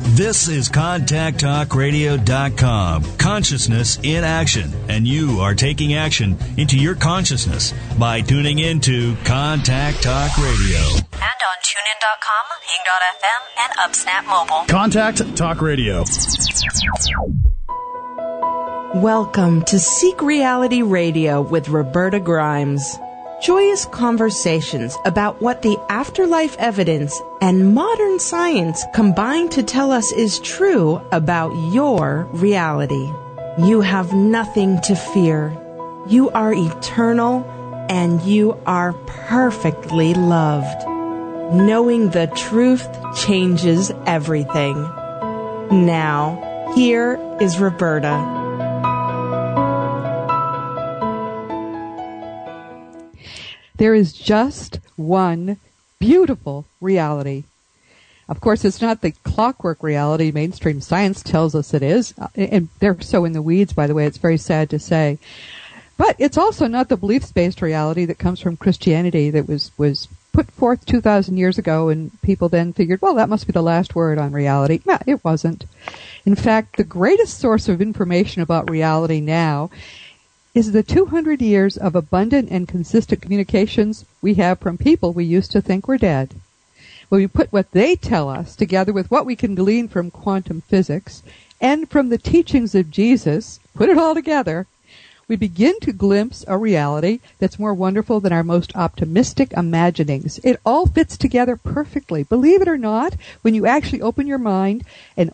This is ContactTalkRadio.com. Consciousness in action. And you are taking action into your consciousness by tuning into Contact Talk Radio. And on TuneIn.com, Hing.fm, and UpSnap Mobile. Contact Talk Radio. Welcome to Seek Reality Radio with Roberta Grimes. Joyous conversations about what the afterlife evidence and modern science combine to tell us is true about your reality. You have nothing to fear. You are eternal and you are perfectly loved. Knowing the truth changes everything. Now, here is Roberta. There is just one beautiful reality. Of course, it's not the clockwork reality mainstream science tells us it is, uh, and they're so in the weeds, by the way, it's very sad to say. But it's also not the beliefs-based reality that comes from Christianity that was, was put forth 2,000 years ago and people then figured, well, that must be the last word on reality. No, it wasn't. In fact, the greatest source of information about reality now is the 200 years of abundant and consistent communications we have from people we used to think were dead. When we put what they tell us together with what we can glean from quantum physics and from the teachings of Jesus, put it all together, we begin to glimpse a reality that's more wonderful than our most optimistic imaginings. It all fits together perfectly. Believe it or not, when you actually open your mind and,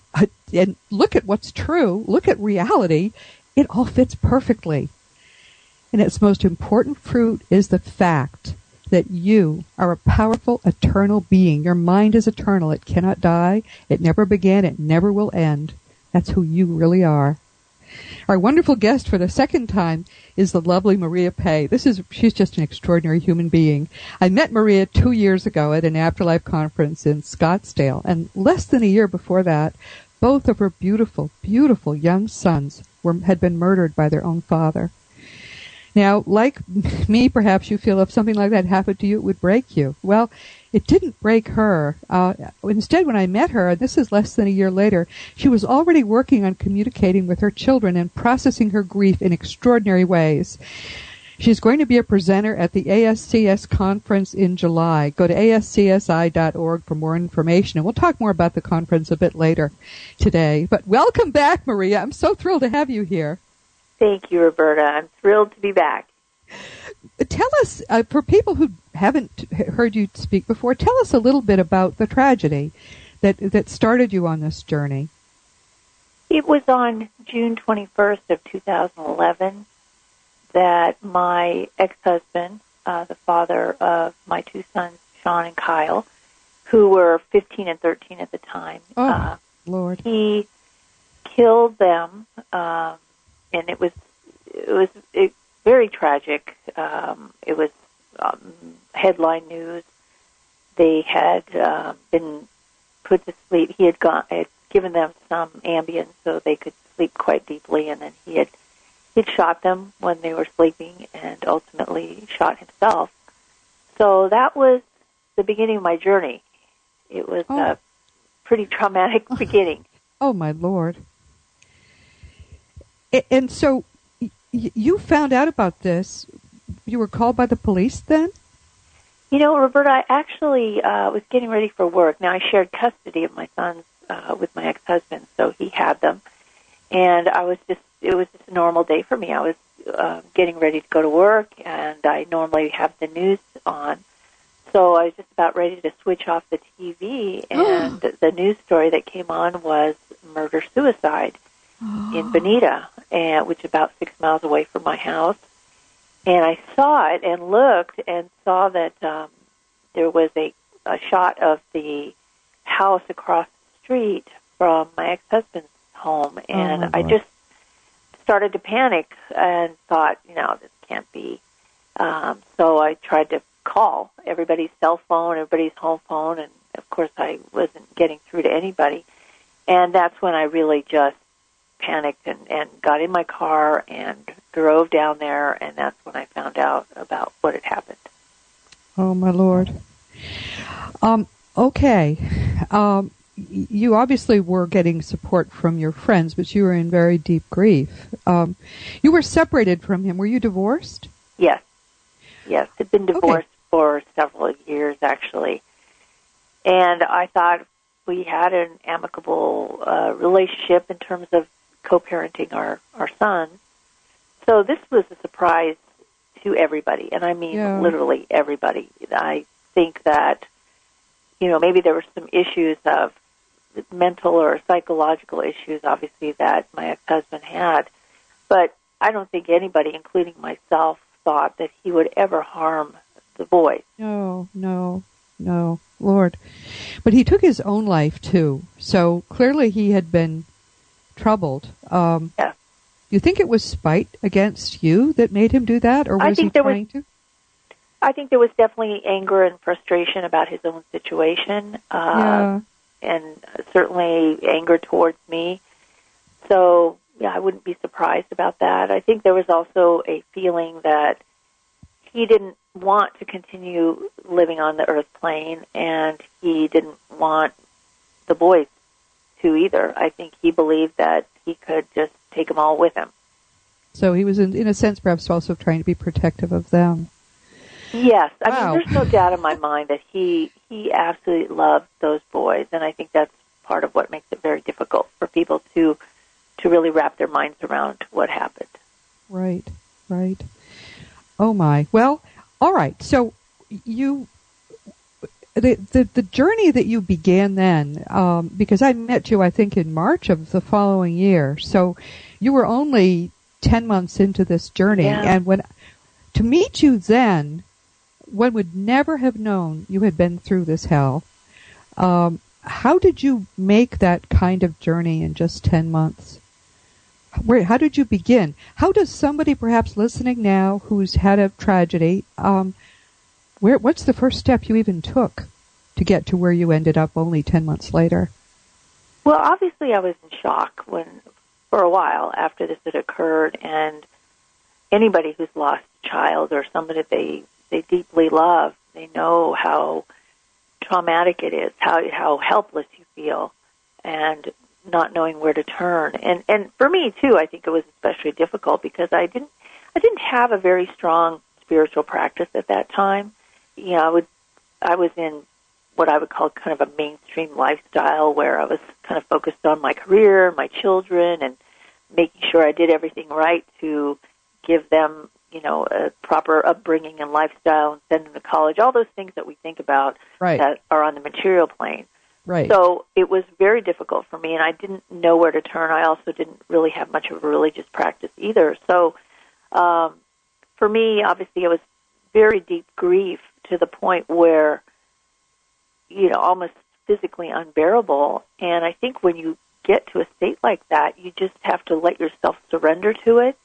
and look at what's true, look at reality, it all fits perfectly. And its most important fruit is the fact that you are a powerful, eternal being. Your mind is eternal. It cannot die. It never began. It never will end. That's who you really are. Our wonderful guest for the second time is the lovely Maria Pe. This is, she's just an extraordinary human being. I met Maria two years ago at an afterlife conference in Scottsdale, and less than a year before that, both of her beautiful, beautiful young sons were, had been murdered by their own father. Now, like me, perhaps you feel if something like that happened to you, it would break you. Well, it didn't break her. Uh, instead, when I met her, this is less than a year later, she was already working on communicating with her children and processing her grief in extraordinary ways. She's going to be a presenter at the ASCS conference in July. Go to ascsi.org for more information, and we'll talk more about the conference a bit later today. But welcome back, Maria. I'm so thrilled to have you here. Thank you, Roberta. I'm thrilled to be back. Tell us, uh, for people who haven't heard you speak before, tell us a little bit about the tragedy that that started you on this journey. It was on June 21st of 2011 that my ex-husband, uh, the father of my two sons, Sean and Kyle, who were 15 and 13 at the time, oh, uh, Lord, he killed them. Um, and it was it was it, very tragic. Um, it was um, headline news. They had uh, been put to sleep. He had gone had given them some Ambien so they could sleep quite deeply, and then he had he'd shot them when they were sleeping, and ultimately shot himself. So that was the beginning of my journey. It was oh. a pretty traumatic beginning. Oh my lord! And so y- you found out about this. You were called by the police then? You know, Roberta, I actually uh, was getting ready for work. Now, I shared custody of my sons uh, with my ex-husband, so he had them. And I was just, it was just a normal day for me. I was uh, getting ready to go to work, and I normally have the news on. So I was just about ready to switch off the TV, and the news story that came on was murder-suicide in Bonita, and which is about six miles away from my house. And I saw it and looked and saw that um, there was a, a shot of the house across the street from my ex-husband's home, oh, and oh I just started to panic and thought, you know, this can't be. Um, so I tried to call everybody's cell phone, everybody's home phone, and of course I wasn't getting through to anybody. And that's when I really just panicked and, and got in my car and drove down there, and that's when I found out about what had happened. Oh my lord. Um, okay. Um, you obviously were getting support from your friends, but you were in very deep grief. Um, you were separated from him. Were you divorced? Yes. Yes. Had been divorced okay. for several years, actually. And I thought we had an amicable uh, relationship in terms of co-parenting our, our son. So this was a surprise to everybody, and I mean yeah. literally everybody. I think that, you know, maybe there were some issues of mental or psychological issues, obviously, that my ex-husband had. But I don't think anybody, including myself, thought that he would ever harm the boy. No, no, no, Lord. But he took his own life too. So clearly he had been troubled. Um, yeah. Do you think it was spite against you that made him do that, or was I think he there trying was, to? I think there was definitely anger and frustration about his own situation. Uh, yeah and certainly anger towards me. So, yeah, I wouldn't be surprised about that. I think there was also a feeling that he didn't want to continue living on the earth plane and he didn't want the boys to either. I think he believed that he could just take them all with him. So he was, in, in a sense, perhaps also trying to be protective of them. Yes, I wow. mean, there's no doubt in my mind that he he absolutely loved those boys, and I think that's part of what makes it very difficult for people to to really wrap their minds around what happened. Right, right. Oh my. Well, all right. So you the the, the journey that you began then, um, because I met you, I think, in March of the following year. So you were only ten months into this journey, yeah. and when to meet you then one would never have known you had been through this hell. Um, how did you make that kind of journey in just 10 months? Where, how did you begin? How does somebody perhaps listening now who's had a tragedy, um, where, what's the first step you even took to get to where you ended up only 10 months later? Well, obviously I was in shock when, for a while after this had occurred and anybody who's lost a child or somebody they they deeply love, they know how traumatic it is, how how helpless you feel, and not knowing where to turn. And and for me too, I think it was especially difficult because I didn't I didn't have a very strong spiritual practice at that time. You know, I would I was in what I would call kind of a mainstream lifestyle where I was kind of focused on my career, my children, and making sure I did everything right to give them you know, a proper upbringing and lifestyle and send them to college, all those things that we think about right. that are on the material plane. Right. So it was very difficult for me, and I didn't know where to turn. I also didn't really have much of a religious practice either. So um, for me, obviously, it was very deep grief to the point where, you know, almost physically unbearable. And I think when you get to a state like that, you just have to let yourself surrender to it.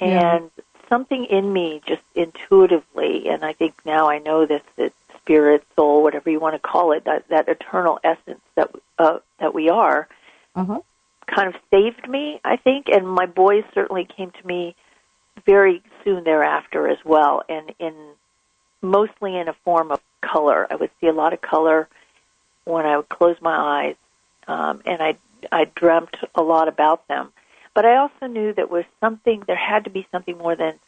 And yeah something in me just intuitively, and I think now I know this, that spirit, soul, whatever you want to call it, that, that eternal essence that, uh, that we are, uh-huh. kind of saved me, I think, and my boys certainly came to me very soon thereafter as well, and in mostly in a form of color. I would see a lot of color when I would close my eyes, um, and I I dreamt a lot about them. But I also knew that was something. There had to be something more than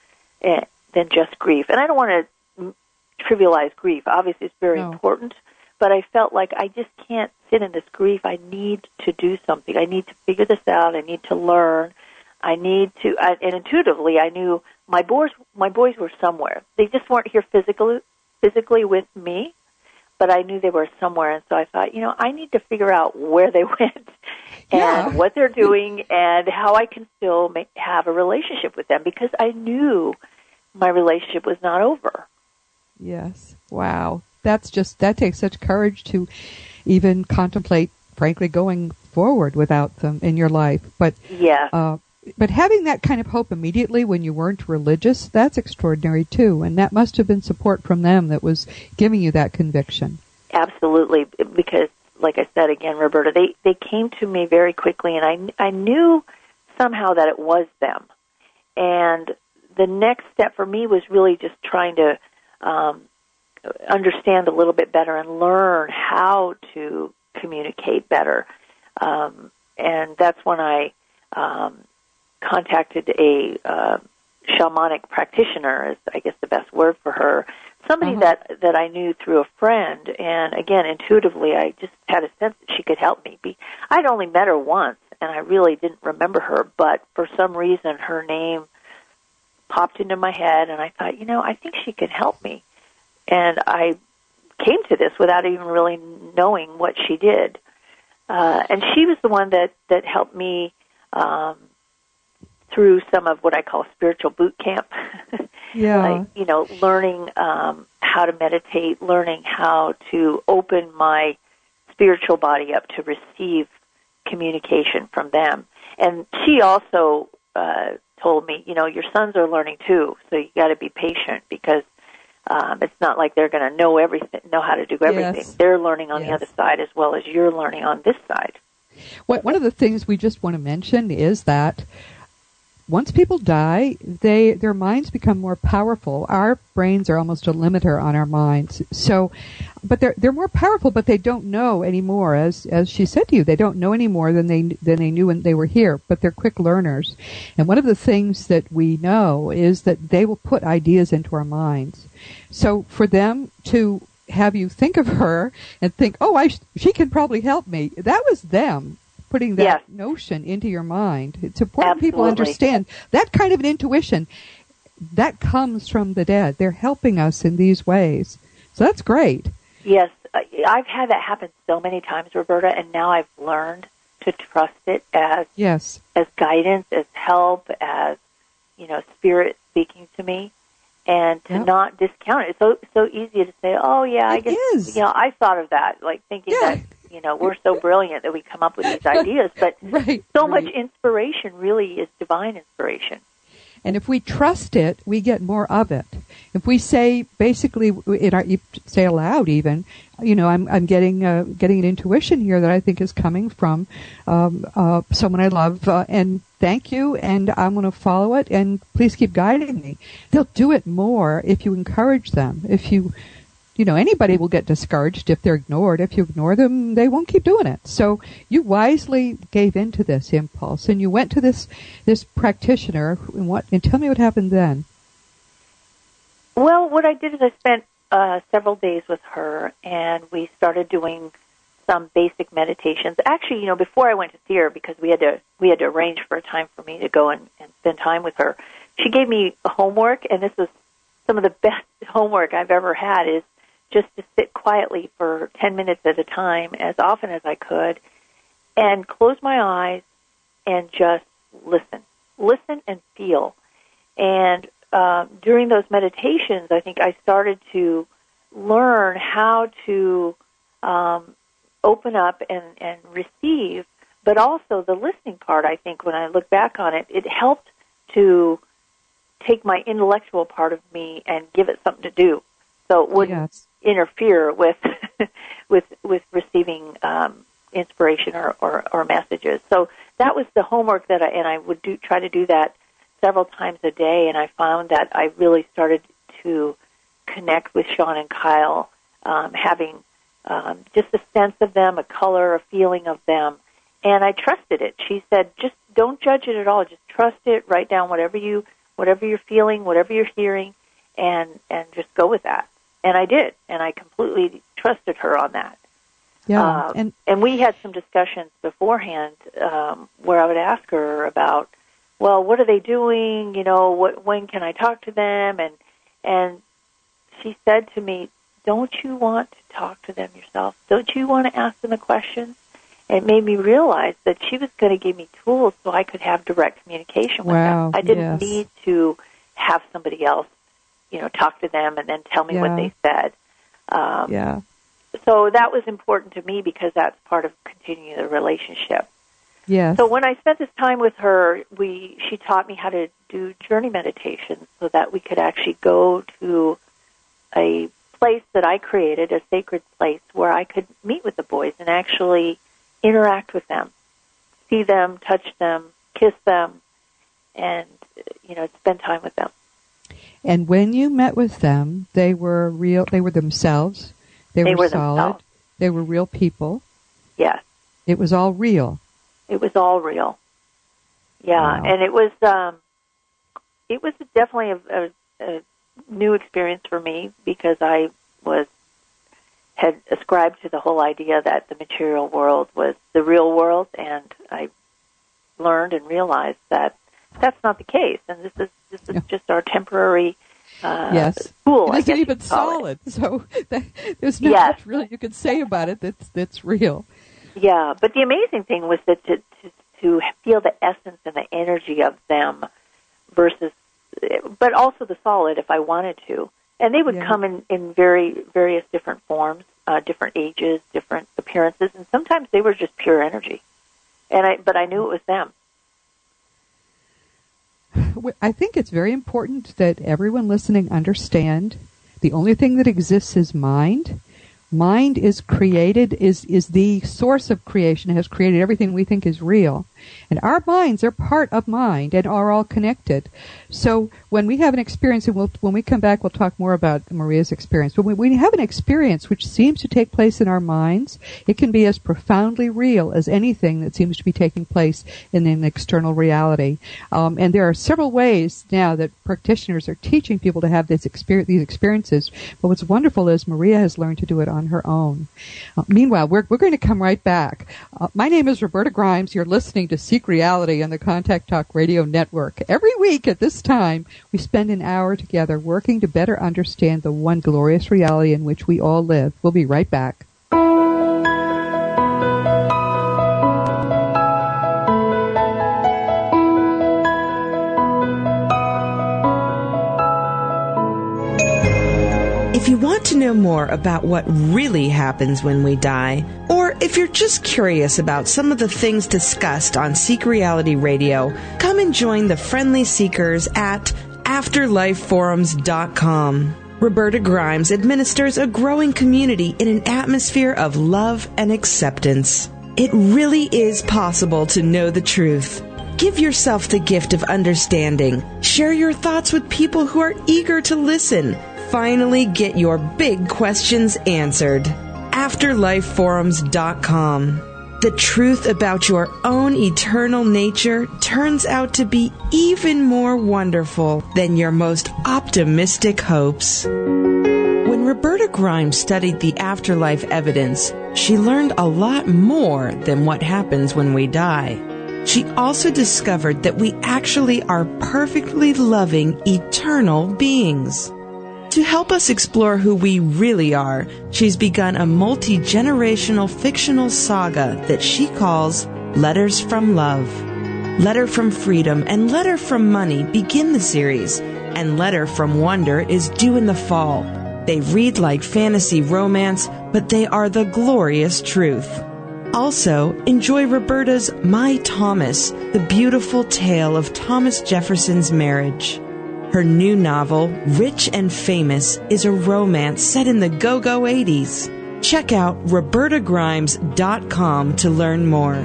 eh, than just grief. And I don't want to trivialize grief. Obviously, it's very no. important. But I felt like I just can't sit in this grief. I need to do something. I need to figure this out. I need to learn. I need to. I, and intuitively, I knew my boys. My boys were somewhere. They just weren't here physically physically with me but I knew they were somewhere, and so I thought, you know, I need to figure out where they went and yeah. what they're doing and how I can still make, have a relationship with them because I knew my relationship was not over. Yes. Wow. That's just that takes such courage to even contemplate, frankly, going forward without them in your life. But yeah, uh, but having that kind of hope immediately when you weren't religious, that's extraordinary too. And that must have been support from them that was giving you that conviction. Absolutely, because like I said again, Roberta, they they came to me very quickly, and I I knew somehow that it was them. And the next step for me was really just trying to um, understand a little bit better and learn how to communicate better. Um, and that's when I um, contacted a uh, shamanic practitioner, is I guess the best word for her. Somebody Uh-huh. that that I knew through a friend, and again, intuitively, I just had a sense that she could help me. Be I'd only met her once, and I really didn't remember her, but for some reason, her name popped into my head, and I thought, you know, I think she could help me. And I came to this without even really knowing what she did. Uh, and she was the one that that helped me um, through some of what I call spiritual boot camp. Yeah. like you know, learning um, how to meditate, learning how to open my spiritual body up to receive communication from them. And she also uh, told me, you know, your sons are learning too, so you got to be patient because um, it's not like they're going to know everything, know how to do everything. Yes. They're learning on the other side as well as you're learning on this side. What, one of the things we just want to mention is that once people die, they their minds become more powerful. Our brains are almost a limiter on our minds. So, but they're they're more powerful, but they don't know anymore. As as she said to you, they don't know any more than they than they knew when they were here. But they're quick learners, and one of the things that we know is that they will put ideas into our minds. So for them to have you think of her and think, oh, I sh- she can probably help me. That was them putting that Yes. notion into your mind. It's important people understand that kind of an intuition that comes from the dead. They're helping us in these ways. So that's great. Yes, I've had that happen so many times, Roberta, and now I've learned to trust it as Yes. as guidance, as help, as you know, spirit speaking to me, and to Yep. not discount it. It's so so easy to say, "Oh yeah, I guess is. you know, I thought of that," like thinking Yeah. that you know we're so brilliant that we come up with these ideas, but Right. so right. much inspiration really is divine inspiration. And if we trust it, we get more of it. If we say basically in our you say aloud even, you know, I'm I'm getting uh, getting an intuition here that I think is coming from um, uh, someone I love, uh, and thank you, and I'm going to follow it, and please keep guiding me. They'll do it more if you encourage them. If you you know, anybody will get discouraged if they're ignored. If you ignore them, they won't keep doing it. So you wisely gave into this impulse and you went to this, this practitioner and what, and tell me what happened then. Well, what I did is I spent uh, several days with her, and we started doing some basic meditations. Actually, you know, before I went to see her, because we had to we had to arrange for a time for me to go and, and spend time with her. She gave me homework, and this was some of the best homework I've ever had. Is just to sit quietly for ten minutes at a time, as often as I could, and close my eyes and just listen, listen and feel. And uh, during those meditations, I think I started to learn how to um, open up and, and receive, but also the listening part. I think when I look back on it, it helped to take my intellectual part of me and give it something to do, so it wouldn't Yes. Interfere with with with receiving um, inspiration or, or, or messages. So that was the homework that I and I would do try to do that several times a day, and I found that I really started to connect with Sean and Kyle, um, having um, just a sense of them, a color, a feeling of them, and I trusted it. She said, "Just don't judge it at all. Just trust it. Write down whatever you whatever you're feeling, whatever you're hearing, and and just go with that." And I did, and I completely trusted her on that. Yeah. Uh, and and we had some discussions beforehand um, where I would ask her about, well, what are they doing? You know, what when can I talk to them? And and she said to me, "Don't you want to talk to them yourself? Don't you want to ask them a question?" It made me realize that she was going to give me tools so I could have direct communication with Wow, them. I didn't yes. need to have somebody else, you know, talk to them and then tell me Yeah. what they said. Um, yeah. so that was important to me because that's part of continuing the relationship. Yes. So when I spent this time with her, we she taught me how to do journey meditation so that we could actually go to a place that I created, a sacred place where I could meet with the boys and actually interact with them, see them, touch them, kiss them, and you know spend time with them. And when you met with them, they were real, they were themselves. They, They were were solid. themselves. They were real people. Yes. It was all real. It was all real. Yeah, Wow. and it was um, it was definitely a, a, a new experience for me because I was had ascribed to the whole idea that the material world was the real world, and I learned and realized that that's not the case, and this is this is Yeah. just our temporary uh, yes. school. it I isn't even call it. solid, so that, there's not Yes. much really you can say about it that's that's real. Yeah, but the amazing thing was that to, to to feel the essence and the energy of them versus, but also the solid if I wanted to, and they would Yeah. come in in very various different forms, uh, different ages, different appearances, and sometimes they were just pure energy, and I but I knew it was them. I think it's very important that everyone listening understand the only thing that exists is mind. Mind is created, is, is the source of creation, has created everything we think is real. And our minds are part of mind and are all connected. So when we have an experience, and we'll, when we come back, we'll talk more about Maria's experience. But when we have an experience which seems to take place in our minds, it can be as profoundly real as anything that seems to be taking place in an external reality. Um, and there are several ways now that practitioners are teaching people to have this experience, these experiences. But what's wonderful is Maria has learned to do it on her own. Uh, meanwhile, we're, we're going to come right back. Uh, my name is Roberta Grimes. You're listening to Seek Reality on the Contact Talk Radio Network. Every week at this time, we spend an hour together working to better understand the one glorious reality in which we all live. We'll be right back. If you want to know more about what really happens when we die, or if you're just curious about some of the things discussed on Seek Reality Radio, come and join the friendly seekers at afterlifeforums.com. Roberta Grimes administers a growing community in an atmosphere of love and acceptance. It really is possible to know the truth. Give yourself the gift of understanding. Share your thoughts with people who are eager to listen. Finally, get your big questions answered. AfterlifeForums.com. The truth about your own eternal nature turns out to be even more wonderful than your most optimistic hopes. When Roberta Grimes studied the afterlife evidence, she learned a lot more than what happens when we die. She also discovered that we actually are perfectly loving, eternal beings. To help us explore who we really are, she's begun a multi generational fictional saga that she calls Letters from Love. Letter from Freedom and Letter from Money begin the series, and Letter from Wonder is due in the fall. They read like fantasy romance, but they are the glorious truth. Also, enjoy Roberta's My Thomas, the beautiful tale of Thomas Jefferson's marriage. Her new novel, Rich and Famous, is a romance set in the go go 80s. Check out RobertaGrimes.com to learn more.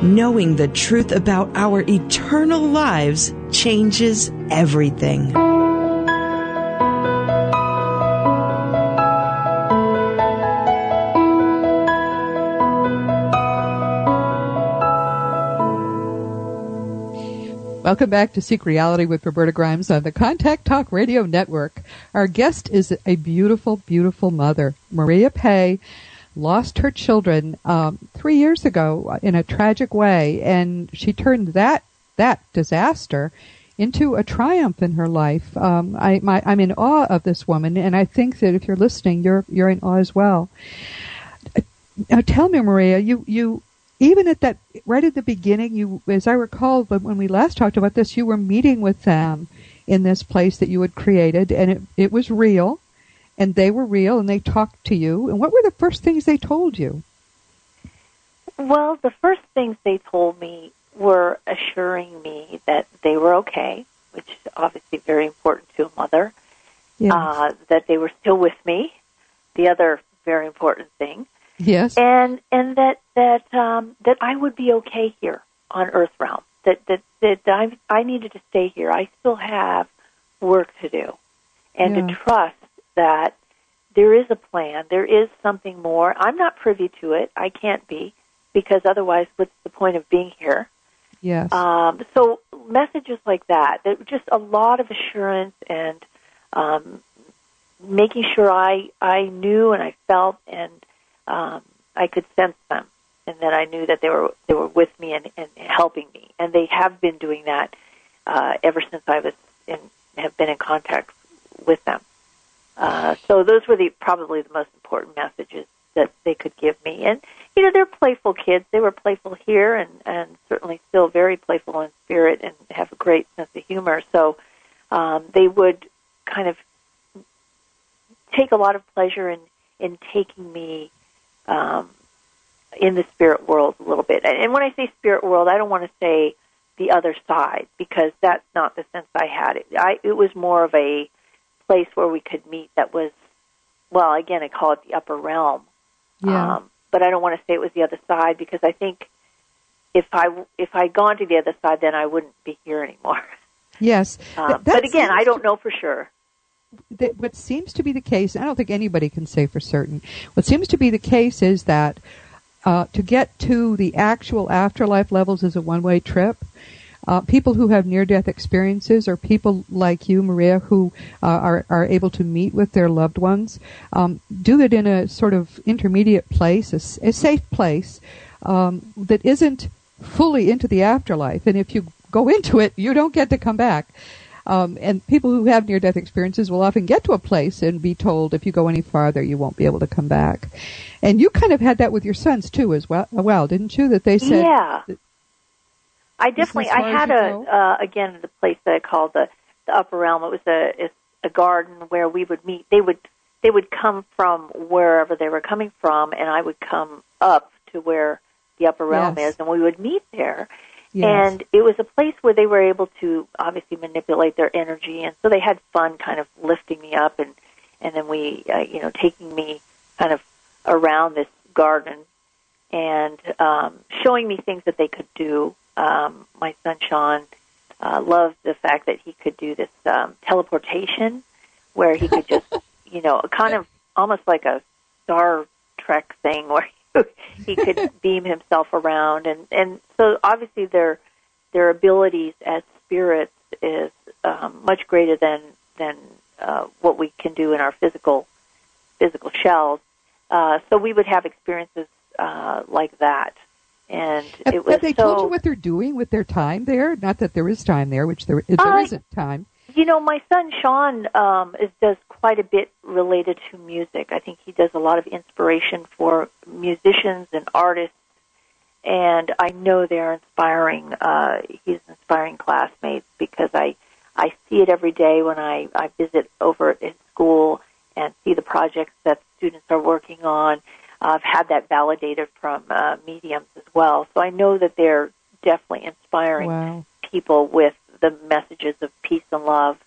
Knowing the truth about our eternal lives changes everything. Welcome back to Seek Reality with Roberta Grimes on the Contact Talk Radio Network. Our guest is a beautiful, beautiful mother. Maria Pe lost her children um, three years ago in a tragic way, and she turned that that disaster into a triumph in her life. Um, I, I'm in awe of this woman, and I think that if you're listening, you're you're in awe as well. Now, tell me, Maria, you you even at that right at the beginning you as i recall when, when we last talked about this you were meeting with them in this place that you had created and it, it was real and they were real and they talked to you. And what were the first things they told you? Well, the first things they told me were assuring me that they were okay, which is obviously very important to a mother. yes. Uh, that they were still with me, the other very important thing, yes and and that that um, that I would be okay here on Earth realm. That that that I I needed to stay here. I still have work to do, and Yeah. to trust that there is a plan. There is something more. I'm not privy to it. I can't be, because otherwise, what's the point of being here? Yes. Um, so messages like that, that just a lot of assurance and um, making sure I I knew and I felt and um, I could sense them, and that I knew that they were they were with me and, and helping me, and they have been doing that uh, ever since I was in have been in contact with them. Uh, so those were the probably the most important messages that they could give me, and you know they're playful kids. They were playful here, and and certainly still very playful in spirit, and have a great sense of humor. So um, they would kind of take a lot of pleasure in in taking me um, in the spirit world a little bit. And when I say spirit world, I don't want to say the other side because that's not the sense I had. It, I, it was more of a place where we could meet that was, well, again, I call it the upper realm. Yeah. Um, but I don't want to say it was the other side because I think if I if I'd gone to the other side, then I wouldn't be here anymore. Yes. Um, but again, I don't know for sure. What seems to be the case, I don't think anybody can say for certain. What seems to be the case is that uh, to get to the actual afterlife levels is a one-way trip. Uh, people who have near-death experiences, or people like you, Maria, who uh, are are able to meet with their loved ones, um, do it in a sort of intermediate place, a safe place um, that isn't fully into the afterlife. And if you go into it, you don't get to come back. Um, and people who have near-death experiences will often get to a place and be told, if you go any farther, you won't be able to come back. And you kind of had that with your sons too, as well, well didn't you? That they said, yeah. I definitely. I had a uh, again the place that I called the the upper realm. It was a a, a garden where we would meet. They would they would come from wherever they were coming from, and I would come up to where the upper realm Yes. is, and we would meet there. Yes. And it was a place where they were able to obviously manipulate their energy, and so they had fun, kind of lifting me up, and and then we, uh, you know, taking me kind of around this garden and um, showing me things that they could do. Um, my son Sean uh, loved the fact that he could do this um, teleportation, where he could just, you know, kind of almost like a Star Trek thing, where he could beam himself around, and and so obviously their their abilities as spirits is um, much greater than than uh, what we can do in our physical physical shells. Uh, so we would have experiences uh, like that, and have, it was have they so. told you what they're doing with their time there? Not that there is time there, which there, there Uh, isn't time. You know, my son Sean um, is, does quite a bit related to music. I think he does a lot of inspiration for musicians and artists, and I know they're inspiring. Uh, he's inspiring classmates because I I see it every day when I I visit over at his school and see the projects that students are working on. I've had that validated from uh, mediums as well, so I know that they're definitely inspiring Wow. people with the messages of peace and love.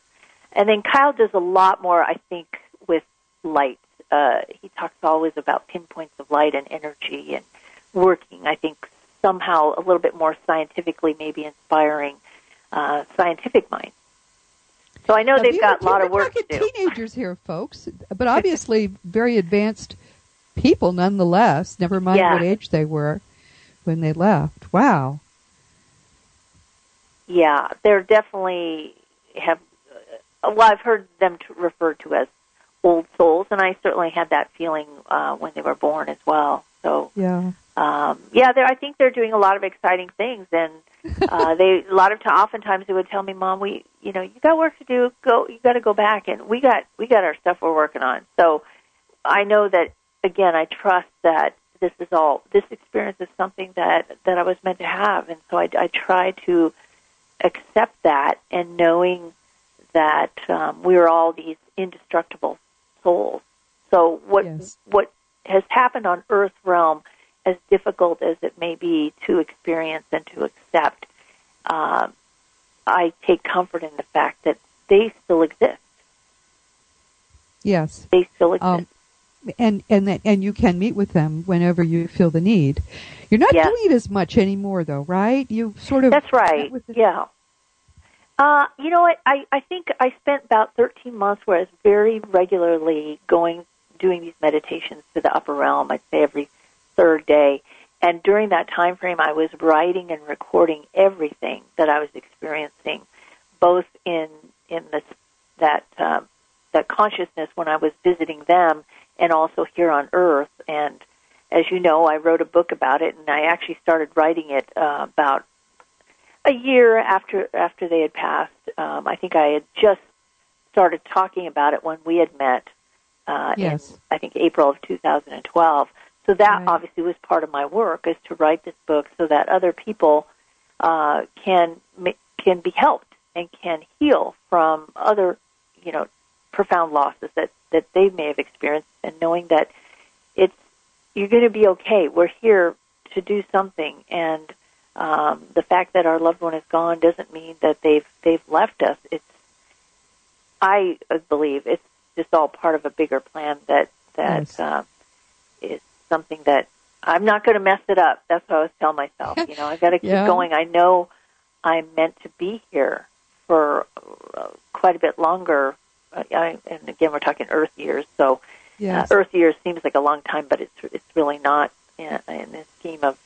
And then Kyle does a lot more, I think, with light. Uh, he talks always about pinpoints of light and energy and working, I think, somehow a little bit more scientifically, maybe inspiring uh, scientific minds. So I know Now, they've got a lot of work to do. teenagers here, folks, but obviously very advanced people nonetheless. Never mind Yeah. what age they were when they left. Wow. Yeah, they're definitely have. Uh, well, I've heard them to referred to as old souls, and I certainly had that feeling uh, when they were born as well. So Yeah. um, yeah, they're, I think they're doing a lot of exciting things, and uh, they a lot of time. Oftentimes, they would tell me, "Mom, we, you know, you got work to do. Go, you got to go back, and we got we got our stuff we're working on." So I know that again. I trust that this is all. This experience is something that that I was meant to have, and so I, I try to accept that, and knowing that um, we are all these indestructible souls. So what Yes. what has happened on Earth realm, as difficult as it may be to experience and to accept, um, I take comfort in the fact that they still exist. Yes. They still exist. Um, and and that and you can meet with them whenever you feel the need. You're not Yes. doing it as much anymore, though, right? You sort of That's right. Yeah. Uh, you know what? I, I think I spent about 13 months where I was very regularly going, doing these meditations to the upper realm. I'd say every third day. and during that time frame, I was writing and recording everything that I was experiencing, both in in this that um, that consciousness when I was visiting them, and also here on Earth. And as you know, I wrote a book about it, and I actually started writing it uh, about a year after after they had passed. Um, I think I had just started talking about it when we had met. Uh, yes. in, I think April of 2012. So that right. obviously was part of my work is to write this book so that other people uh, can can be helped and can heal from other, you know, profound losses that that they may have experienced, and knowing that it's you're going to be okay. We're here to do something, and um, the fact that our loved one is gone doesn't mean that they've they've left us. It's I believe it's just all part of a bigger plan that that yes. uh, is something that I'm not going to mess it up. That's what I always tell myself. You know, I've got to keep Yeah. going. I know I'm meant to be here for uh, quite a bit longer. Uh, I, and again, we're talking Earth years, so Yes. uh, Earth years seems like a long time, but it's it's really not in, in this scheme of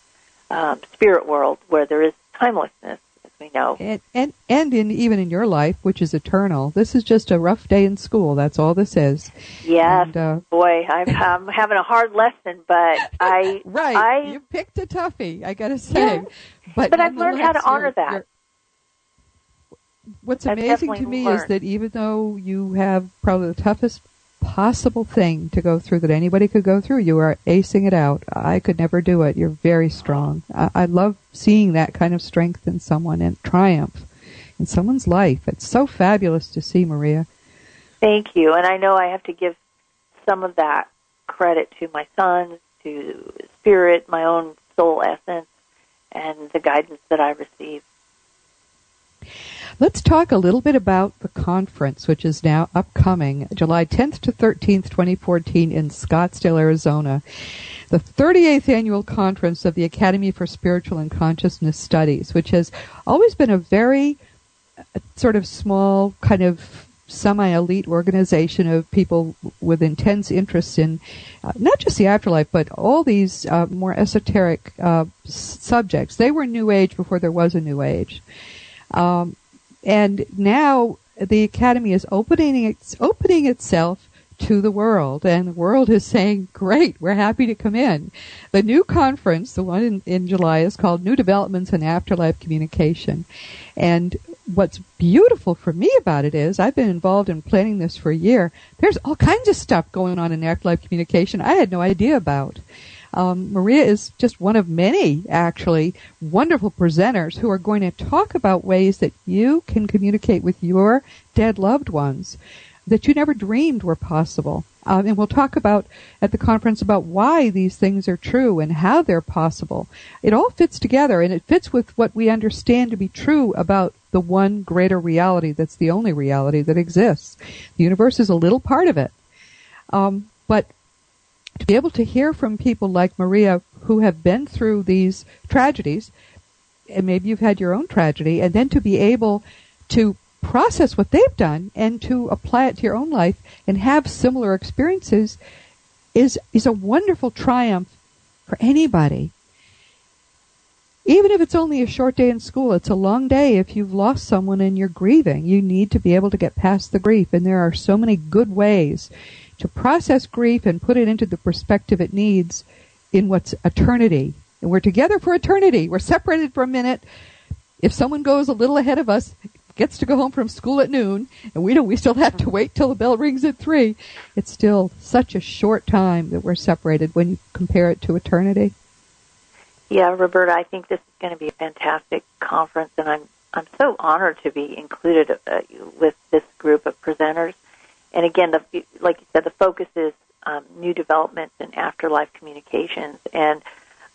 um, spirit world where there is timelessness, as we know. and and and in even in your life, which is eternal, this is just a rough day in school. That's all this is. Yes, And, uh, boy, I'm, I'm having a hard lesson, but I Right, I you picked a toughie. I got to say, Yeah. but But I've learned how to honor that. What's I've amazing to me is that even though you have probably the toughest possible thing to go through that anybody could go through, you are acing it out. I could never do it. You're very strong. I, I love seeing that kind of strength in someone and triumph in someone's life. It's so fabulous to see, Maria. Thank you. And I know I have to give some of that credit to my sons, to spirit, my own soul essence, and the guidance that I receive. Let's talk a little bit about the conference, which is now upcoming July 10th to 13th, 2014 in Scottsdale, Arizona. The 38th annual conference of the Academy for Spiritual and Consciousness Studies, which has always been a very uh, sort of small kind of semi-elite organization of people with intense interests in uh, not just the afterlife, but all these uh, more esoteric uh, s- subjects. They were New Age before there was a New Age. Um, and now the academy is opening its opening itself to the world, and the world is saying, "Great, we're happy to come in." The new conference, the one in, in July, is called New Developments in Afterlife Communication, and what's beautiful for me about it is I've been involved in planning this for a year. There's all kinds of stuff going on in afterlife communication I had no idea about. Um, Maria is just one of many, actually, wonderful presenters who are going to talk about ways that you can communicate with your dead loved ones that you never dreamed were possible. Um, and we'll talk about at the conference about why these things are true and how they're possible. It all fits together and it fits with what we understand to be true about the one greater reality that's the only reality that exists. The universe is a little part of it. Um, but to be able to hear from people like Maria who have been through these tragedies, and maybe you've had your own tragedy, and then to be able to process what they've done and to apply it to your own life and have similar experiences is is a wonderful triumph for anybody. Even if it's only a short day in school, it's a long day if you've lost someone and you're grieving. You need to be able to get past the grief, and there are so many good ways to process grief and put it into the perspective it needs in what's eternity. And we're together for eternity. We're separated for a minute. If someone goes a little ahead of us, gets to go home from school at noon, and we know we still have to wait till the bell rings at three, it's still such a short time that we're separated when you compare it to eternity. Yeah, Roberta, I think this is going to be a fantastic conference, and I'm I'm so honored to be included uh, with this group of presenters. And again, the, like you said, the focus is um, new developments in afterlife communications, and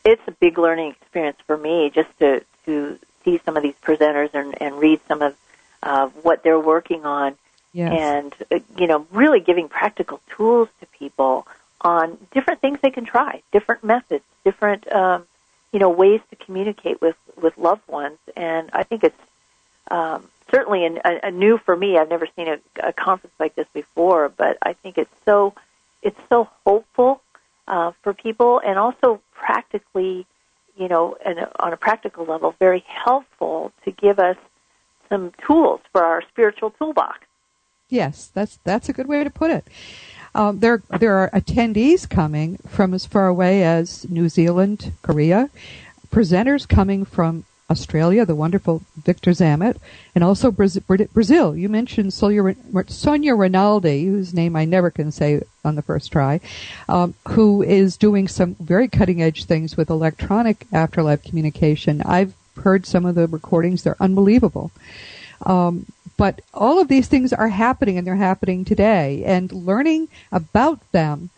it's a big learning experience for me just to to see some of these presenters and, and read some of uh, what they're working on, Yes. and uh, you know, really giving practical tools to people on different things they can try, different methods, different um, you know ways to communicate with with loved ones. And I think it's um, certainly a, a new for me. I've never seen a, a conference like this before, but I think it's so it's so hopeful uh, for people, and also practically you know, and on a practical level, very helpful to give us some tools for our spiritual toolbox. Yes, that's that's a good way to put it. Um, there there are attendees coming from as far away as New Zealand, Korea, presenters coming from Australia, the wonderful Victor Zammit, and also Brazil. You mentioned Sonia, Rinaldi, whose name I never can say on the first try, um, who is doing some very cutting edge things with electronic afterlife communication. I've heard some of the recordings; they're unbelievable. Um, but all of these things are happening, and they're happening today. And learning about them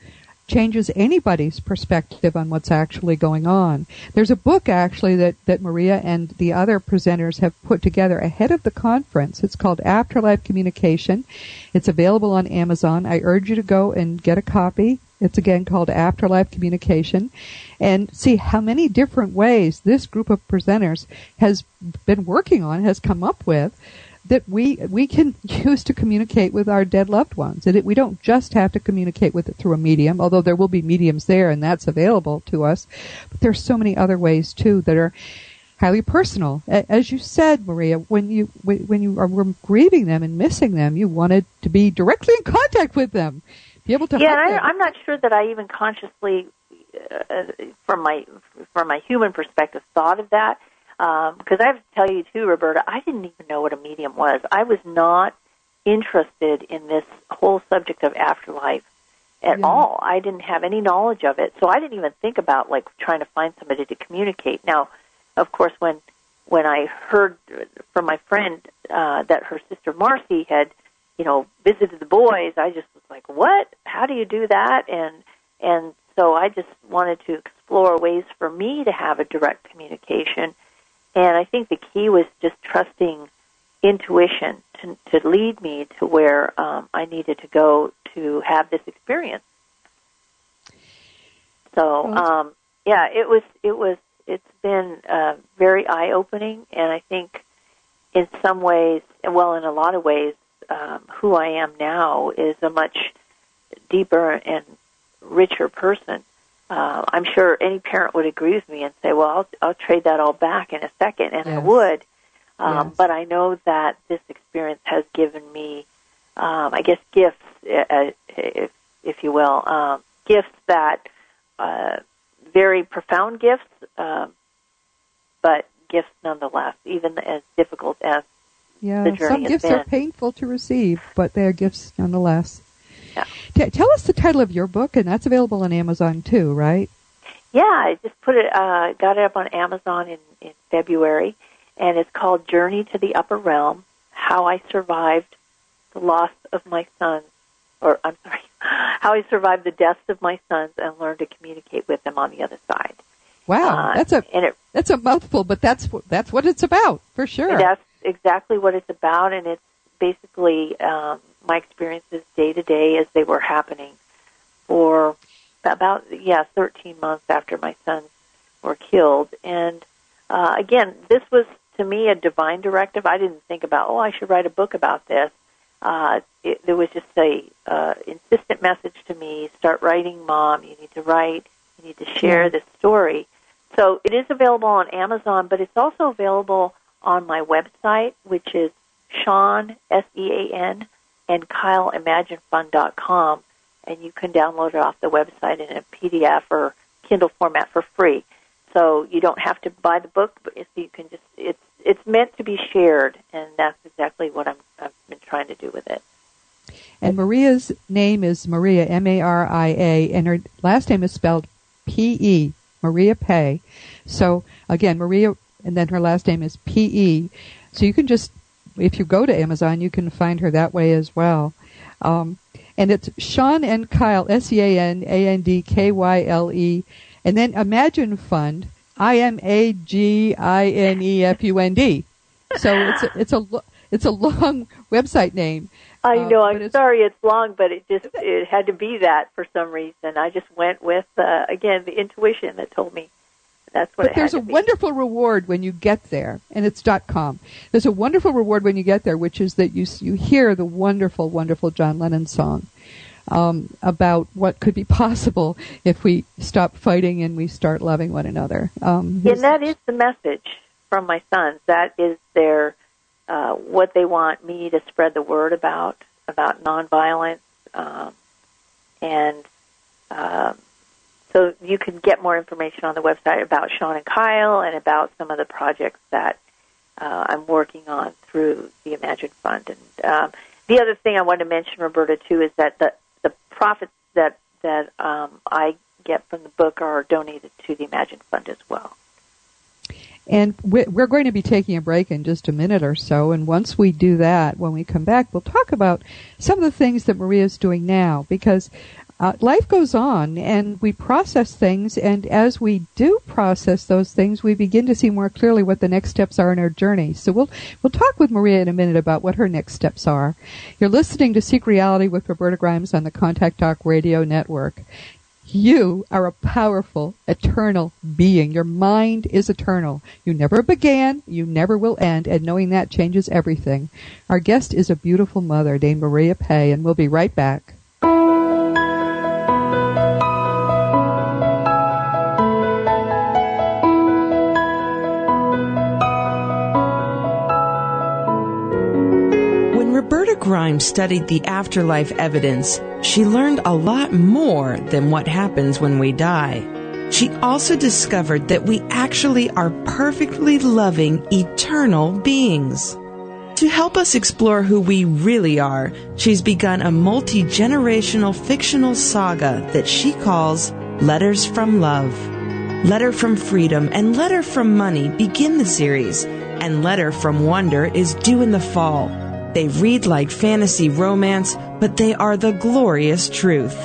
changes anybody's perspective on what's actually going on. There's a book actually that, that Maria and the other presenters have put together ahead of the conference. It's called Afterlife Communication. It's available on Amazon. I urge you to go and get a copy. It's again called Afterlife Communication and see how many different ways this group of presenters has been working on, has come up with that we we can use to communicate with our dead loved ones. And it, we don't just have to communicate with it through a medium, although there will be mediums there, and that's available to us. But there's so many other ways too that are highly personal. As you said, Maria, when you when you are grieving them and missing them, you wanted to be directly in contact with them, be able to. Yeah, I, I'm not sure that I even consciously, uh, from my from my human perspective, thought of that because um, I have to tell you too, Roberta, I didn't even know what a medium was. I was not interested in this whole subject of afterlife at all. I didn't have any knowledge of it, so I didn't even think about like trying to find somebody to communicate. Now, of course, when when I heard from my friend uh, that her sister Marcy had, you know, visited the boys, I just was like, "What? How do you do that?" And and so I just wanted to explore ways for me to have a direct communication and I think the key was just trusting intuition to, to lead me to where um, I needed to go to have this experience. So, um, yeah, it was, it was, it's been uh, very eye opening, and I think in some ways, well, in a lot of ways, um, who I am now is a much deeper and richer person uh, I'm sure any parent would agree with me and say, "Well, I'll, I'll trade that all back in a second, and yes. I would. Um, yes. But I know that this experience has given me, um, I guess, gifts, uh, if, if you will, um, gifts that uh, very profound gifts, um, but gifts nonetheless, even as difficult as yeah, the journey some gifts been. are painful to receive, but they are gifts nonetheless. Yeah. T- tell us the title of your book, and that's available on Amazon too, right? Yeah, I just put it, uh, got it up on Amazon in, in February, and it's called Journey to the Upper Realm: How I Survived the Loss of My Sons, or I'm sorry, How I Survived the Deaths of My Sons and Learned to Communicate with Them on the Other Side. Wow, uh, that's a and it, that's a mouthful, but that's that's what it's about for sure. That's exactly what it's about, and it's basically um, my experiences day to day as they were happening for about yeah 13 months after my sons were killed. And uh, again this was to me a divine directive. I didn't think about oh i should write a book about this. Uh, it, there was just a uh, insistent message to me start writing mom you need to write you need to share this story. So it is available on amazon but it's also available on my website which is sean s-e-a-n and KyleImagineFund.com, and you can download it off the website in a PDF or Kindle format for free. So you don't have to buy the book, but you can just it's it's meant to be shared, and that's exactly what I'm, I've been trying to do with it. And Maria's name is Maria M A R I A, and her last name is spelled P E Maria Pe. So again, Maria, and then her last name is P E. So you can just if you go to Amazon, you can find her that way as well. Um, and it's Sean and Kyle, S-E-A-N-A-N-D-K-Y-L-E, and then Imagine Fund, I-M-A-G-I-N-E-F-U-N-D. So it's a, it's a it's a long website name. I uh, know. I'm sorry it's long, but it just it had to be that for some reason. I just went with uh, again the intuition that told me that's what. But there's a be. wonderful reward when you get there, and it's dot com. There's a wonderful reward when you get there, which is that you you hear the wonderful, wonderful John Lennon song. um, about what could be possible if we stop fighting and we start loving one another. Um, and that is the message from my sons. That is their uh, what they want me to spread the word about about nonviolence, um, and um, so you can get more information on the website about Sean and Kyle and about some of the projects that uh, I'm working on through the Imagine Fund. And um, the other thing I wanted to mention, Roberta, too, is that the the profits that that um, I get from the book are donated to the Imagine Fund as well. And we're going to be taking a break in just a minute or so. And once we do that, when we come back, we'll talk about some of the things that Maria is doing now because uh, life goes on and we process things. And as we do process those things, we begin to see more clearly what the next steps are in our journey. So we'll, we'll talk with Maria in a minute about what her next steps are. You're listening to Seek Reality with Roberta Grimes on the Contact Talk Radio Network. You are a powerful, eternal being. Your mind is eternal. You never began, you never will end, and knowing that changes everything. Our guest is a beautiful mother named Maria Pe, and we'll be right back. Grimes studied the afterlife evidence, she learned a lot more than what happens when we die. She also discovered that we actually are perfectly loving, eternal beings. To help us explore who we really are, she's begun a multi generational fictional saga that she calls Letters from Love. Letter from Freedom and Letter from Money begin the series, and Letter from Wonder is due in the fall. They read like fantasy romance, but they are the glorious truth.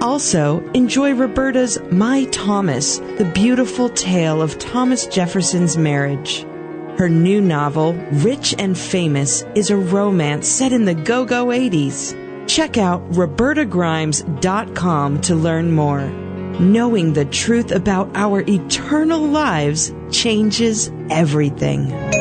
Also, enjoy Roberta's My Thomas, the beautiful tale of Thomas Jefferson's marriage. Her new novel, Rich and Famous, is a romance set in the go go 80s. Check out RobertaGrimes.com to learn more. Knowing the truth about our eternal lives changes everything.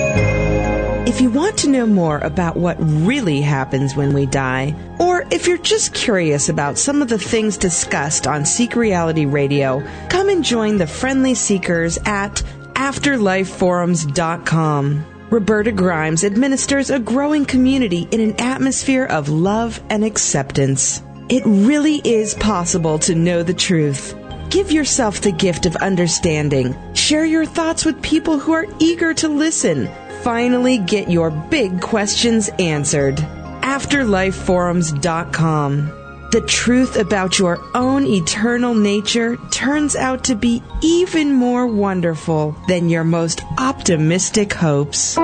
If you want to know more about what really happens when we die, or if you're just curious about some of the things discussed on Seek Reality Radio, come and join the friendly seekers at afterlifeforums.com. Roberta Grimes administers a growing community in an atmosphere of love and acceptance. It really is possible to know the truth. Give yourself the gift of understanding. Share your thoughts with people who are eager to listen finally get your big questions answered. AfterlifeForums.com. The truth about your own eternal nature turns out to be even more wonderful than your most optimistic hopes.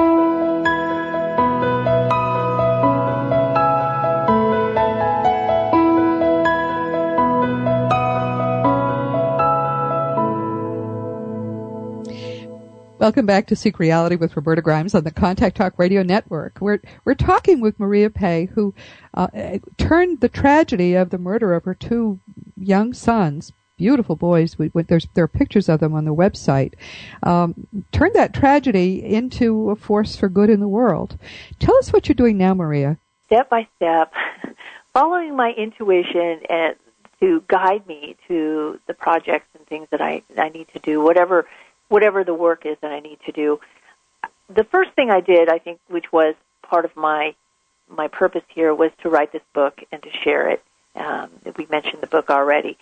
Welcome back to Seek Reality with Roberta Grimes on the Contact Talk Radio Network. We're we're talking with Maria Pe, who uh, turned the tragedy of the murder of her two young sons, beautiful boys. We, we, there's there are pictures of them on the website. Um, turned that tragedy into a force for good in the world. Tell us what you're doing now, Maria. Step by step, following my intuition and to guide me to the projects and things that I I need to do, whatever whatever the work is that I need to do. The first thing I did, I think, which was part of my my purpose here, was to write this book and to share it. Um, we mentioned the book already,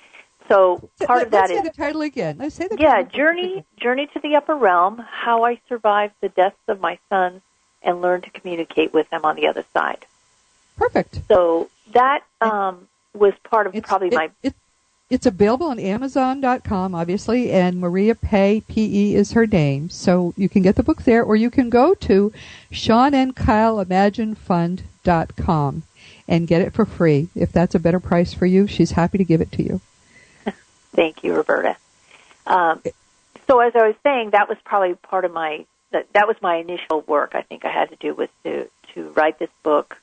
so part Let, of that is the title again. Let's say the yeah, title. journey journey to the upper realm. How I survived the deaths of my sons and learned to communicate with them on the other side. Perfect. So that um, was part of It's- probably it- my it- it's available on Amazon.com, obviously, and Maria Pe, P-E is her name. So you can get the book there, or you can go to Sean and Kyle Imagine Fund.com and get it for free. If that's a better price for you, she's happy to give it to you. Thank you, Roberta. Um, so as I was saying, that was probably part of my that, that was my initial work. I think I had to do was to to write this book,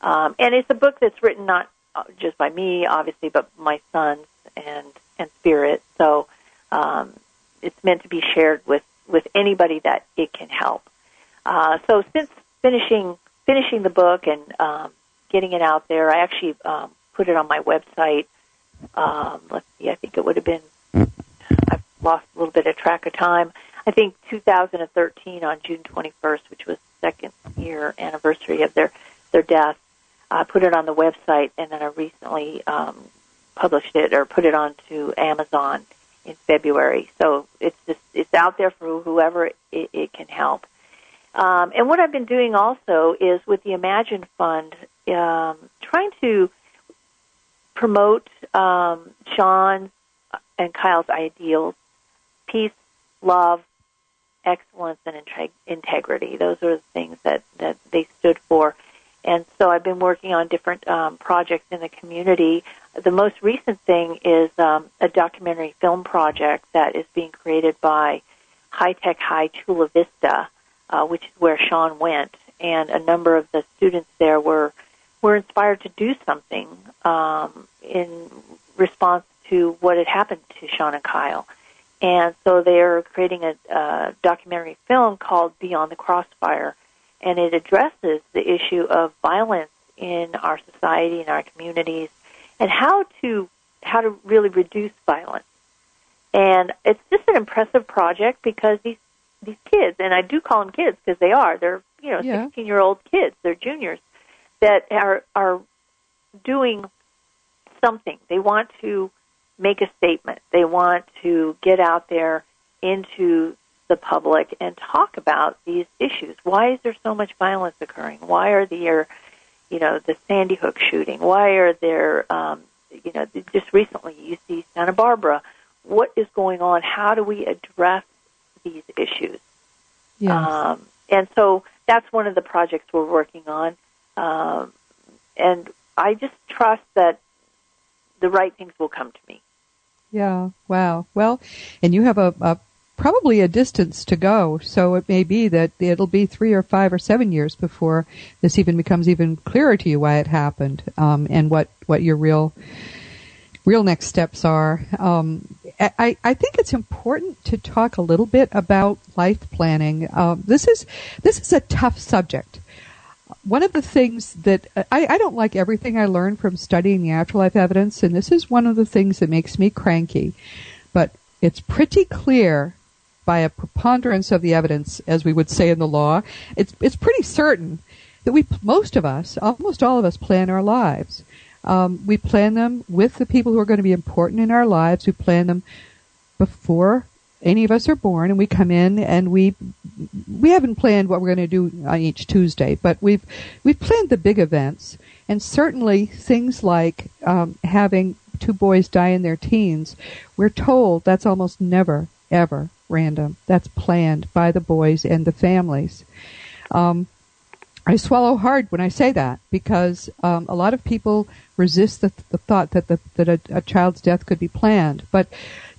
um, and it's a book that's written not uh, just by me, obviously, but my sons and and Spirit. So um, it's meant to be shared with with anybody that it can help. Uh, so since finishing finishing the book and um, getting it out there, I actually um, put it on my website. Um, let's see, I think it would have been. I've lost a little bit of track of time. I think 2013 on June 21st, which was the second year anniversary of their their death. I put it on the website, and then I recently um, published it or put it onto Amazon in February. So it's just it's out there for whoever it, it can help. Um, and what I've been doing also is with the Imagine Fund, um, trying to promote um, Sean and Kyle's ideals: peace, love, excellence, and integrity. Those are the things that that they stood for. And so I've been working on different um, projects in the community. The most recent thing is um, a documentary film project that is being created by High Tech High Chula Vista, uh, which is where Sean went, and a number of the students there were were inspired to do something um, in response to what had happened to Sean and Kyle. And so they're creating a, a documentary film called Beyond the Crossfire, and it addresses the issue of violence in our society and our communities and how to how to really reduce violence. And it's just an impressive project because these these kids, and I do call them kids because they are, they're you know yeah. sixteen year old kids, they're juniors that are are doing something. They want to make a statement. They want to get out there into the public and talk about these issues. Why is there so much violence occurring? Why are there, you know, the Sandy Hook shooting? Why are there, um, you know, just recently you see Santa Barbara. What is going on? How do we address these issues? Yes. Um, and so that's one of the projects we're working on. Um, and I just trust that the right things will come to me. Yeah. Wow. Well, and you have a, a probably a distance to go. So it may be that it'll be three or five or seven years before this even becomes even clearer to you why it happened um, and what what your real real next steps are. Um, I, I think it's important to talk a little bit about life planning. Um, this is this is a tough subject. One of the things that I, I don't like everything I learn from studying the afterlife evidence, and this is one of the things that makes me cranky. But it's pretty clear by a preponderance of the evidence, as we would say in the law, it's it's pretty certain that we most of us, almost all of us, plan our lives. Um, we plan them with the people who are going to be important in our lives. We plan them before any of us are born, and we come in and we we haven't planned what we're going to do on each Tuesday, but we've we've planned the big events, and certainly things like um, having two boys die in their teens. We're told that's almost never ever random. That's planned by the boys and the families. Um, I swallow hard when I say that because um, a lot of people resist the, the thought that the, that a, a, child's death could be planned. But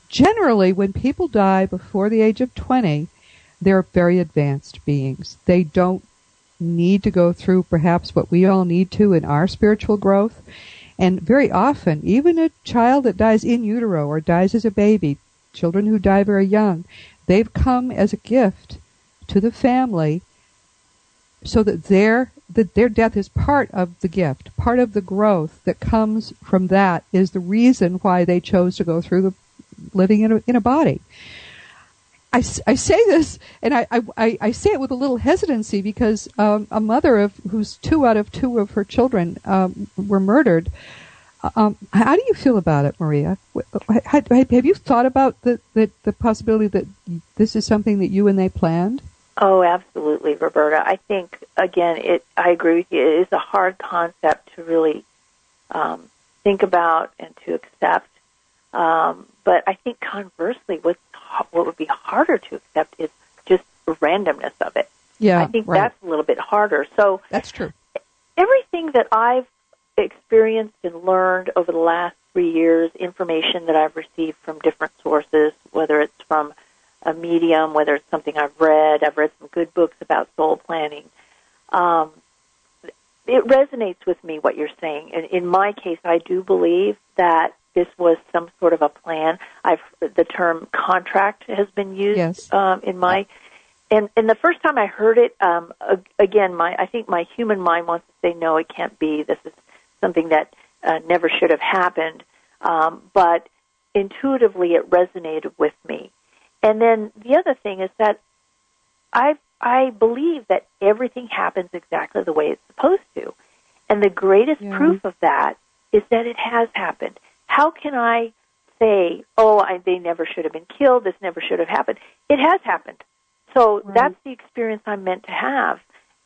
generally, when people die before the age of 20, they're very advanced beings. They don't need to go through perhaps what we all need to in our spiritual growth. And very often, even a child that dies in utero or dies as a baby children who die very young, they've come as a gift to the family so that their that their death is part of the gift, part of the growth that comes from that is the reason why they chose to go through the living in a, in a body. I, I say this, and I, I, I say it with a little hesitancy because um, a mother of whose two out of two of her children um, were murdered um, how do you feel about it, Maria? Have you thought about the, the, the possibility that this is something that you and they planned? Oh, absolutely, Roberta. I think again, it. I agree with you. It is a hard concept to really um, think about and to accept. Um, but I think conversely, what what would be harder to accept is just the randomness of it. Yeah, I think right. that's a little bit harder. So that's true. Everything that I've experienced and learned over the last three years, information that I've received from different sources, whether it's from a medium, whether it's something I've read, I've read some good books about soul planning. Um, it resonates with me what you're saying. And in my case, I do believe that this was some sort of a plan. I've the term contract has been used yes. um, in my and and the first time I heard it, um, again, my I think my human mind wants to say no, it can't be. This is something that uh, never should have happened, um, but intuitively it resonated with me. And then the other thing is that I I believe that everything happens exactly the way it's supposed to. And the greatest Yeah. proof of that is that it has happened. How can I say, "Oh, I, they never should have been killed. This never should have happened." It has happened. So Right. that's the experience I'm meant to have.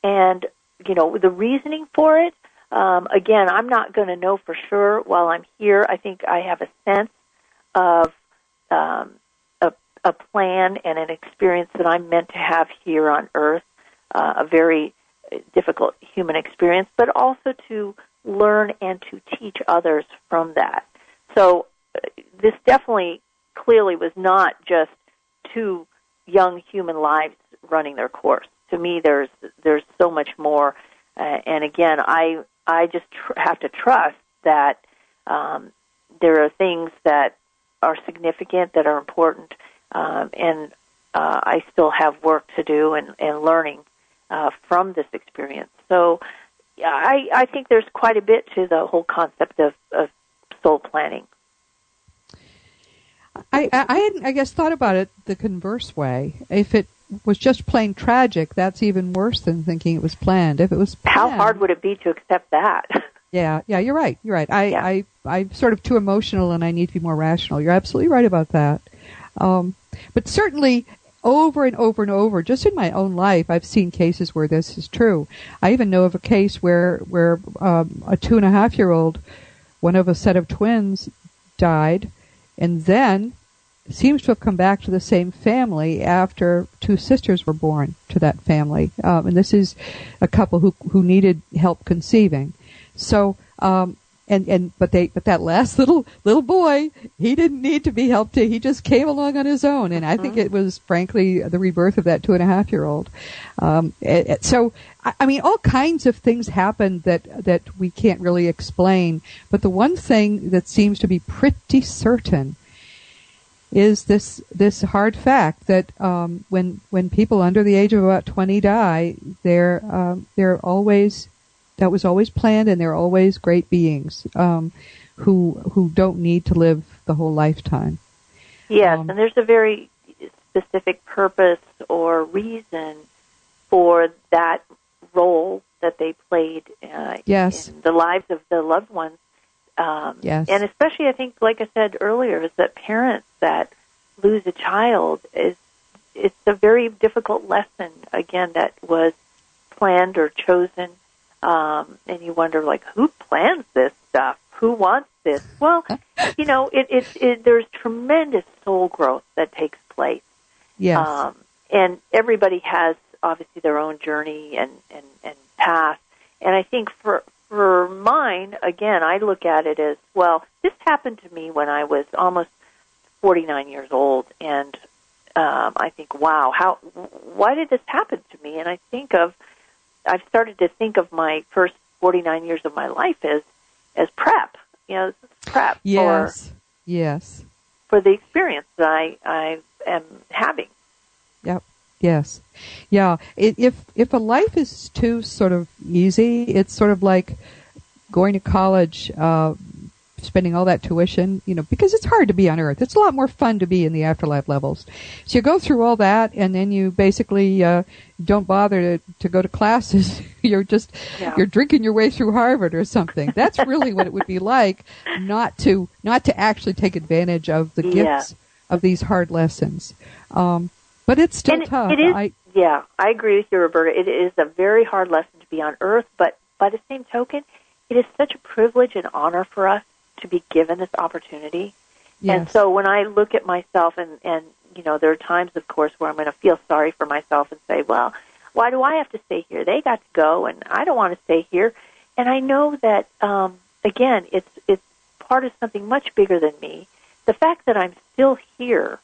And you know, the reasoning for it. Um, again, I'm not going to know for sure while I'm here. I think I have a sense of um, a, a plan and an experience that I'm meant to have here on Earth, uh, a very difficult human experience, but also to learn and to teach others from that. So uh, this definitely clearly was not just two young human lives running their course. To me, there's there's so much more, uh, and again, I I just tr- have to trust that um, there are things that are significant, that are important, um, and uh, I still have work to do and, and learning uh, from this experience. So yeah, I, I think there's quite a bit to the whole concept of, of soul planning. I, I, I guess, thought about it the converse way. If it was just plain tragic, that's even worse than thinking it was planned. If it was planned, How hard would it be to accept that? Yeah, yeah, you're right. You're right. I, Yeah. I, I'm sort of too emotional, and I need to be more rational. You're absolutely right about that. Um, but certainly, over and over and over, just in my own life, I've seen cases where this is true. I even know of a case where where um, a two and a half year old, one of a set of twins, died, and then seems to have come back to the same family after two sisters were born to that family. Um, and this is a couple who who needed help conceiving. So, um, and and but they but that last little little boy, he didn't need to be helped. He just came along on his own, and I think it was frankly the rebirth of that two and a half year old. Um, it- it- so, I, I mean, all kinds of things happen that that we can't really explain. But the one thing that seems to be pretty certain is this this hard fact that um, when when people under the age of about 20 die, they're um, they're always that was always planned, and they're always great beings um, who who don't need to live the whole lifetime. Yes, Um, and there's a very specific purpose or reason for that role that they played uh, Yes. in the lives of the loved ones. Um, Yes. And especially, I think, like I said earlier, is that parents that lose a child is it's a very difficult lesson. Again, that was planned or chosen, um, and you wonder, like, who plans this stuff? Who wants this? Well, you know, it, it, it there's tremendous soul growth that takes place. Yes. Um, and everybody has obviously their own journey and, and, and path. And I think for for mine, again, I look at it as well. This happened to me when I was almost 49 years old, and um, I think, wow, how why did this happen to me? And I think of I've started to think of my first 49 years of my life as as prep. You know, prep yes. Yes. for for the experience that I I am having. Yep. Yes. Yeah. It, if if a life is too sort of easy, it's sort of like going to college, uh, spending all that tuition, you know, because it's hard to be on Earth. It's a lot more fun to be in the afterlife levels. So you go through all that, and then you basically uh, don't bother to, to go to classes. you're just Yeah. you're drinking your way through Harvard or something. That's really what it would be like not to not to actually take advantage of the Yeah. gifts of these hard lessons. Um, but it's still and tough. it is, I, yeah, I agree with you, Roberta. It is a very hard lesson to be on Earth, but by the same token, it is such a privilege and honor for us to be given this opportunity. And so when I look at myself, and and you know, there are times, of course, where I'm going to feel sorry for myself and say, well, why do I have to stay here? They got to go, and I don't want to stay here. And I know that um, again, it's it's part of something much bigger than me. The fact that I'm still here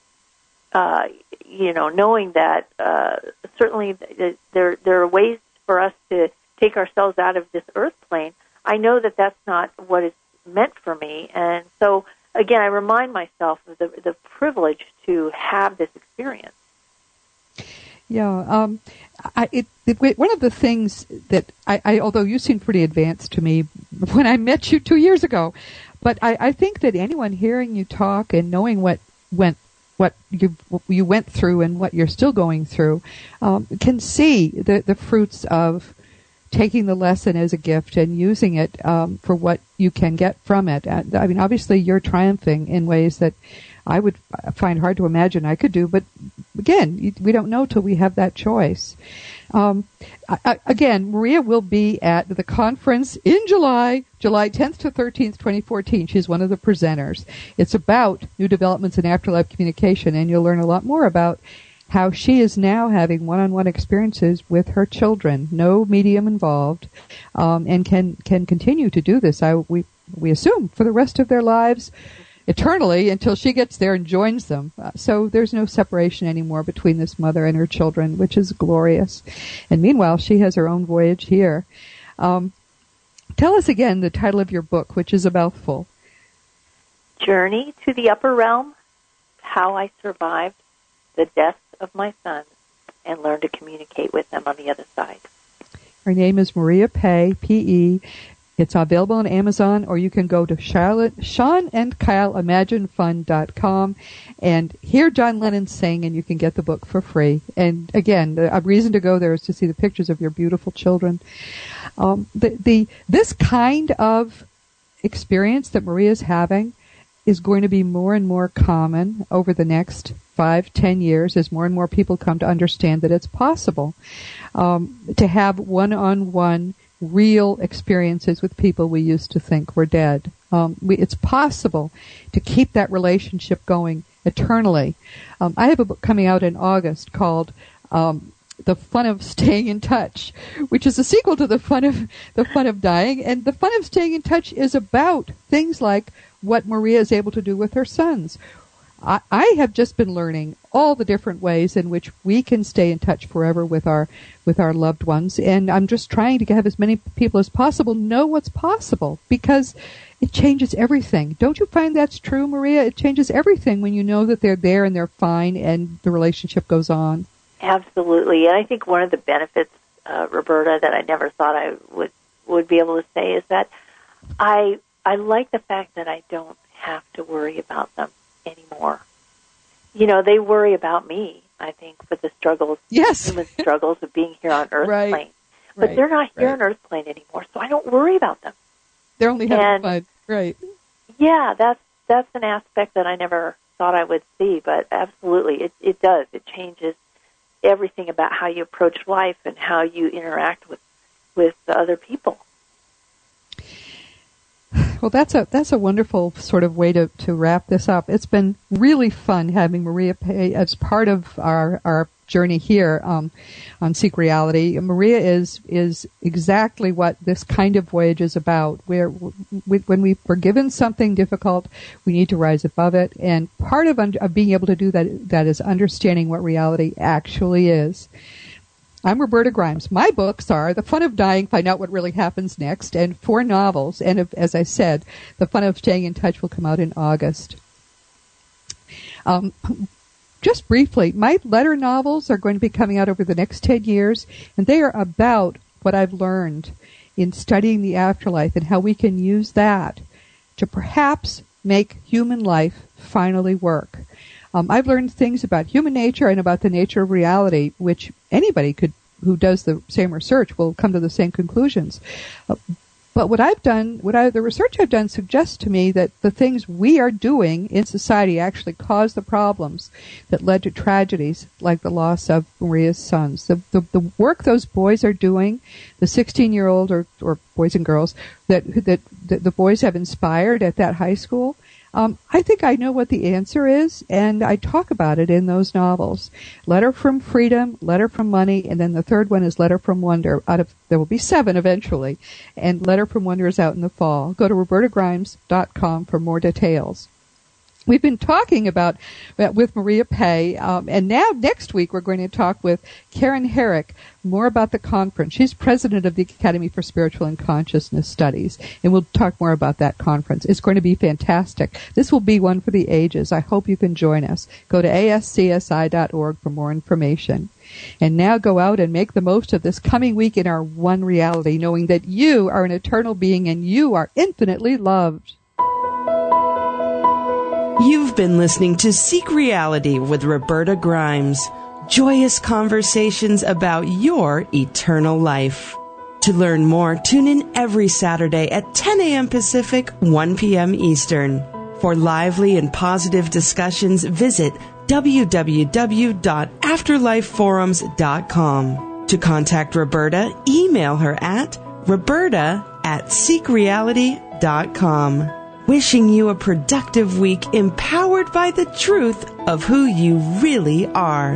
uh, you know, knowing that uh, certainly th- there there are ways for us to take ourselves out of this earth plane. I know that that's not what is meant for me, and so again, I remind myself of the the privilege to have this experience. Yeah. Um, I, it, it, one of the things that I, I, although you seem pretty advanced to me when I met you two years ago, but I, I think that anyone hearing you talk and knowing what went what you you went through and what you're still going through um, can see the the fruits of taking the lesson as a gift and using it um, for what you can get from it. I mean, obviously, you're triumphing in ways that I would find hard to imagine I could do. But again, we don't know till we have that choice. Um, again, Maria will be at the conference in July, July 10th to 13th, 2014. She's one of the presenters. It's about new developments in afterlife communication, and you'll learn a lot more about how she is now having one-on-one experiences with her children, no medium involved, um, and can can continue to do this. I, we we assume for the rest of their lives, eternally, until she gets there and joins them. Uh, so there's no separation anymore between this mother and her children, which is glorious. And meanwhile, she has her own voyage here. Um, tell us again the title of your book, which is a mouthful. Journey to the Upper Realm: How I Survived the Death of my sons and Learned to communicate with them on the other side. Her name is Maria Pe, P-E. It's available on Amazon, or you can go to Charlotte, Sean and Kyle ImagineFund.com and hear John Lennon sing, and you can get the book for free. And again, a reason to go there is to see the pictures of your beautiful children. Um, the, the this kind of experience that Maria is having is going to be more and more common over the next five, ten years as more and more people come to understand that it's possible um, to have one-on-one real experiences with people we used to think were dead. Um, we, it's possible to keep that relationship going eternally. Um, I have a book coming out in August called um, "The Fun of Staying in Touch," which is a sequel to the fun of the fun of dying. And the fun of staying in touch is about things like what Maria is able to do with her sons. I, I have just been learning all the different ways in which we can stay in touch forever with our with our loved ones, and I'm just trying to have as many people as possible know what's possible because it changes everything. Don't you find that's true, Maria? It changes everything when you know that they're there and they're fine and the relationship goes on. Absolutely, and I think one of the benefits, uh, Roberta, that I never thought I would would be able to say is that I I like the fact that I don't have to worry about them anymore. You know, they worry about me, I think, for the struggles, yes. human struggles of being here on Earth right. plane. But right. they're not here right. on Earth plane anymore, so I don't worry about them. They're only having and, fun. Right. Yeah, that's that's an aspect that I never thought I would see, but absolutely it it does. It changes everything about how you approach life and how you interact with with other people. Well, that's a that's a wonderful sort of way to, to wrap this up. It's been really fun having Maria Pe as part of our our journey here um, on Seek Reality. Maria is is exactly what this kind of voyage is about. Where we, when we are given something difficult, we need to rise above it, and part of, un- of being able to do that that is understanding what reality actually is. I'm Roberta Grimes. My books are The Fun of Dying, Find Out What Really Happens Next, and four novels. And if, as I said, The Fun of Staying in Touch will come out in August. Um, just briefly, my letter novels are going to be coming out over the next 10 years, and they are about what I've learned in studying the afterlife and how we can use that to perhaps make human life finally work. Um, I've learned things about human nature and about the nature of reality, which anybody could who does the same research will come to the same conclusions. Uh, but what I've done, what I, the research I've done suggests to me that the things we are doing in society actually cause the problems that led to tragedies like the loss of Maria's sons. The, the, the work those boys are doing, the 16 year old or, or boys and girls that, that, that the boys have inspired at that high school, um, I think I know what the answer is, and I talk about it in those novels. Letter from Freedom, Letter from Money, and then the third one is Letter from Wonder. Out of there will be seven eventually, and Letter from Wonder is out in the fall. Go to robertagrimes.com for more details. We've been talking about uh, with Maria Pe, um, and now next week we're going to talk with Karen Herrick more about the conference. She's president of the Academy for Spiritual and Consciousness Studies, and we'll talk more about that conference. It's going to be fantastic. This will be one for the ages. I hope you can join us. Go to ascsi.org for more information. And now go out and make the most of this coming week in our one reality, knowing that you are an eternal being and you are infinitely loved. You've been listening to Seek Reality with Roberta Grimes. Joyous conversations about your eternal life. To learn more, tune in every Saturday at 10 a.m. Pacific, 1 p.m. Eastern. For lively and positive discussions, visit www.afterlifeforums.com. To contact Roberta, email her at roberta at seekreality.com wishing you a productive week empowered by the truth of who you really are.